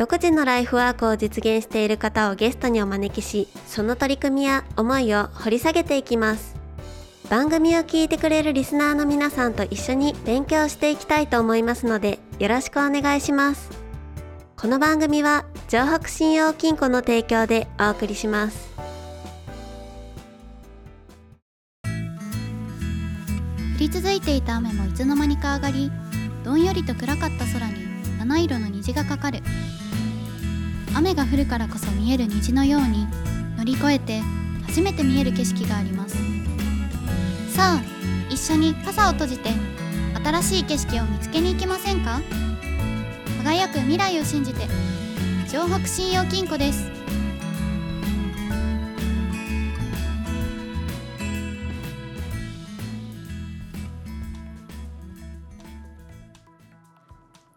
独自のライフワークを実現している方をゲストにお招きしその取り組みや思いを掘り下げていきます。番組を聞いてくれるリスナーの皆さんと一緒に勉強していきたいと思いますのでよろしくお願いします。この番組は城北信用金庫の提供でお送りします。降り続いていた雨もいつの間にか上がりどんよりと暗かった空に七色の虹がかかる。雨が降るからこそ見える虹のように乗り越えて初めて見える景色があります。さあ一緒に傘を閉じて新しい景色を見つけに行きませんか？輝く未来を信じて城北信用金庫です。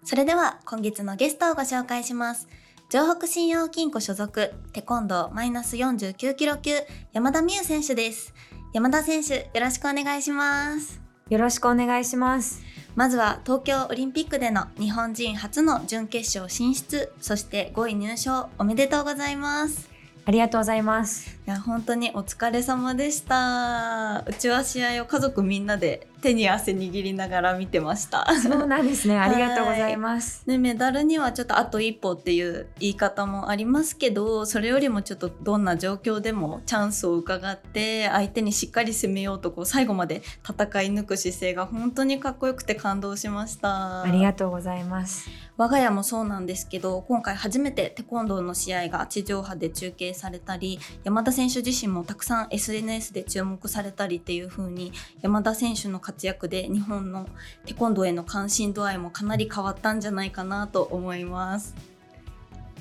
それでは今月のゲストをご紹介します。城北信用金庫所属テコンドーマイナス49キロ級山田美優選手です山田選手よろしくお願いしますよろしくお願いします。まずは東京オリンピックでの日本人初の準決勝進出そして5位入賞おめでとうございますありがとうございます。いや本当にお疲れ様でしたうちは試合を家族みんなで手に汗握りながら見てましたそうなんですね。ありがとうございます。でメダルにはちょっとあと一歩っていう言い方もありますけどそれよりもちょっとどんな状況でもチャンスを伺って相手にしっかり攻めようとこう最後まで戦い抜く姿勢が本当にかっこよくて感動しましたありがとうございます。我が家もそうなんですけど今回初めてテコンドーの試合が地上波で中継されたり山田選手自身もたくさん SNS で注目されたりっていう風に山田選手の活躍で日本のテコンドーへの関心度合いもかなり変わったんじゃないかなと思います。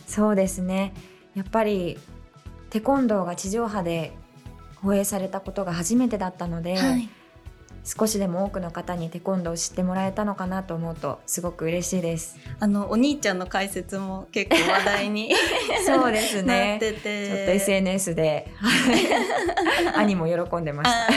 そうですね。やっぱりテコンドーが地上波で放映されたことが初めてだったので、はい少しでも多くの方にテコンドーを知ってもらえたのかなと思うとすごく嬉しいです。あのお兄ちゃんの解説も結構話題に そうですね。てて、ちょっと SNS で兄も喜んでました。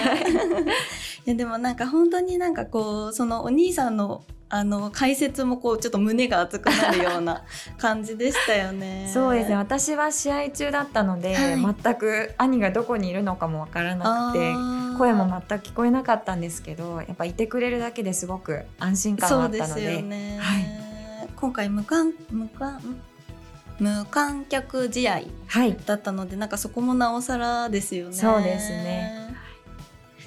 いやでもなんか本当になんかこうそのお兄さんのあの解説もこうちょっと胸が熱くなるような 感じでしたよね。そうですね私は試合中だったので、はい全く兄がどこにいるのかもわからなくて声も全く聞こえなかったんですけどやっぱいてくれるだけですごく安心感があったのでよね。はい今回無観無観無観客試合はいだったのでなんかそこもなおさらですよね。そうですね。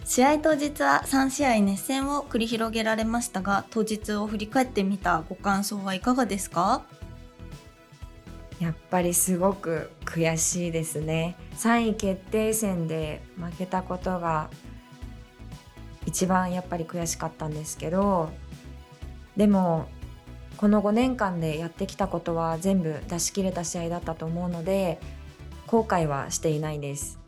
試合当日は3試合熱戦を繰り広げられましたが当日を振り返ってみたご感想はいかがですか？やっぱりすごく悔しいですね。3位決定戦で負けたことが一番やっぱり悔しかったんですけどでもこの5年間でやってきたことは全部出し切れた試合だったと思うので後悔はしていないです。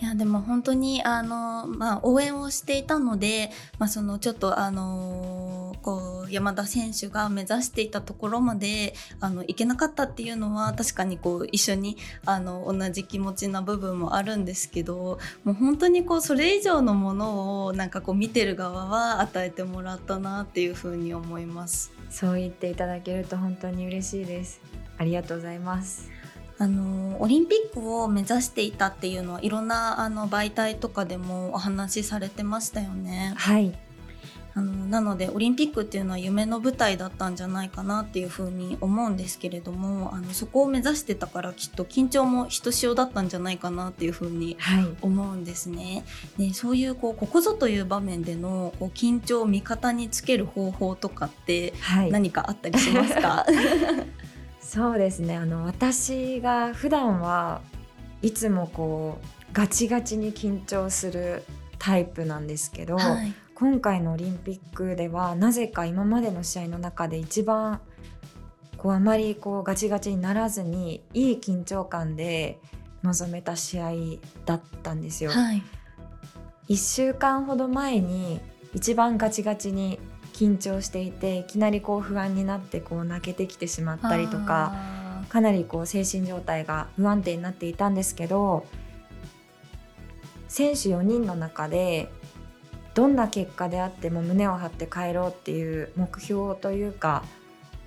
いやでも本当にあの、まあ、応援をしていたので、まあ、そのちょっとあのこう山田選手が目指していたところまであのいけなかったっていうのは確かにこう一緒にあの同じ気持ちな部分もあるんですけどもう本当にこうそれ以上のものをなんかこう見てる側は与えてもらったなっていうふうに思います。そう言っていただけると本当に嬉しいですありがとうございますあのオリンピックを目指していたっていうのはいろんなあの媒体とかでもお話しされてましたよね。はいあのなのでオリンピックっていうのは夢の舞台だったんじゃないかなっていうふうに思うんですけれどもあのそこを目指してたからきっと緊張もひとしおだったんじゃないかなっていうふうにはい思うんですね。でそういうこうここぞという場面でのこう緊張を味方につける方法とかってはい何かあったりしますか、そうですね。あの私が普段はいつもこうガチガチに緊張するタイプなんですけど、はい。今回のオリンピックではなぜか今までの試合の中で一番こうあまりこうガチガチにならずにいい緊張感で臨めた試合だったんですよ。はい。1週間ほど前に一番ガチガチに緊張していていきなりこう不安になってこう泣けてきてしまったりとかあかなりこう精神状態が不安定になっていたんですけど選手4人の中でどんな結果であっても胸を張って帰ろうっていう目標というか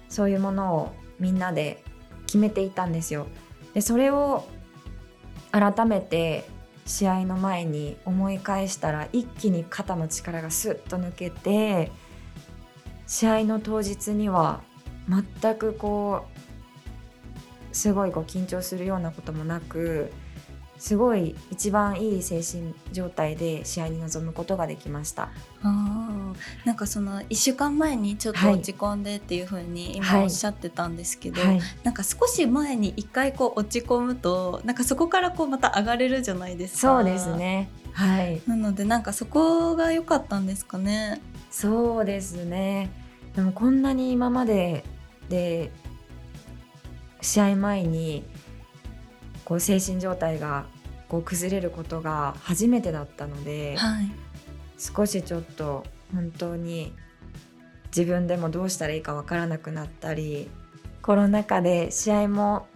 そういうものをみんなで決めていたんですよ。でそれを改めて試合の前に思い返したら一気に肩の力がスッと抜けて試合の当日には全くこうすごいこう緊張するようなこともなくすごい一番いい精神状態で試合に臨むことができました。なんかその1週間前にちょっとはい。落ち込んでっていう風にはい。今おっしゃってたんですけど、はい、なんか少し前に一回こう落ち込むとなんかそこからこうまた上がれるじゃないですか。そうですね。はい、なのでなんかそこが良かったんですかねそうですね。でもこんなに今までで試合前にこう精神状態がこう崩れることが初めてだったので、はい少しちょっと本当に自分でもどうしたらいいかわからなくなったりコロナ禍で試合も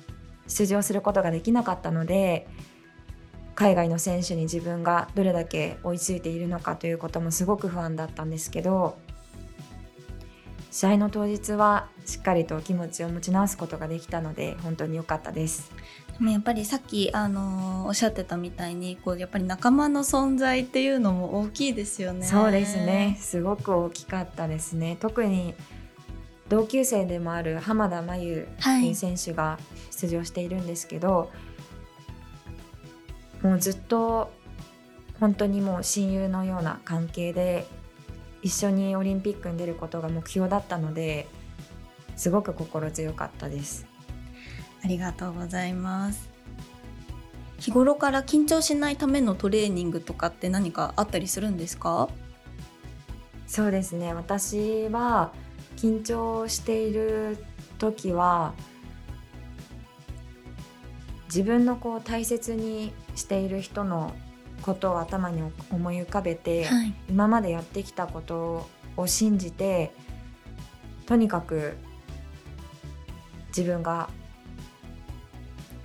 出場することができなかったので海外の選手に自分がどれだけ追いついているのかということもすごく不安だったんですけど試合の当日はしっかりと気持ちを持ち直すことができたので本当に良かったです。でもやっぱりさっき、あのーおっしゃってたみたいにこうやっぱり仲間の存在っていうのも大きいですよね。そうですねすごく大きかったですね特に同級生でもある浜田真由選手が出場しているんですけど、もうずっと本当にもう親友のような関係で一緒にオリンピックに出ることが目標だったのですごく心強かったです。ありがとうございます。日頃から緊張しないためのトレーニングとかって何かあったりするんですか？そうですね私は緊張している時は自分のこう大切にしている人のことを頭に思い浮かべて、はい。今までやってきたことを信じてとにかく自分が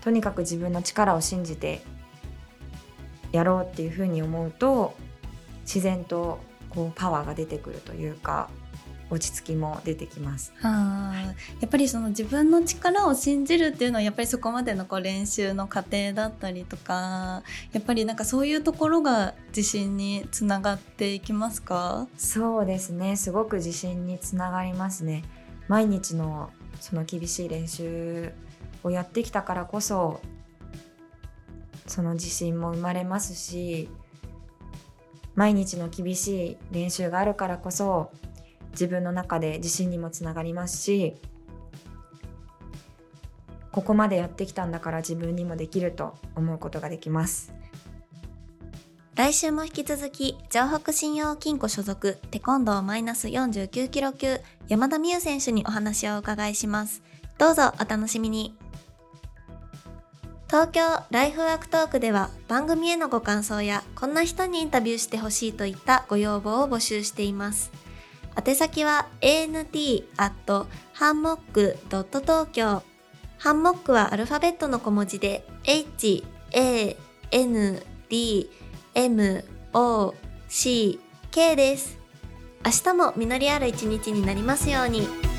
とにかく自分の力を信じてやろうっていうふうに思うと自然とこうパワーが出てくるというか落ち着きも出てきます。あー。やっぱりその自分の力を信じるっていうのはやっぱりそこまでのこう練習の過程だったりとかやっぱりなんかそういうところが自信につながっていきますか？そうですね。すごく自信につながりますね。毎日のその厳しい練習をやってきたからこそその自信も生まれますし毎日の厳しい練習があるからこそ自分の中で自信にもつながりますしここまでやってきたんだから自分にもできると思うことができます。来週も引き続き城北信用金庫所属テコンドーマイナス49キロ級山田美優選手にお話をお伺いします。どうぞお楽しみに。東京ライフワークトークでは番組へのご感想やこんな人にインタビューしてほしいといったご要望を募集しています。宛先は ant アットハンモックドット東京ハンモックはアルファベットの小文字で h a n d M O C K です。明日も実りある一日になりますように。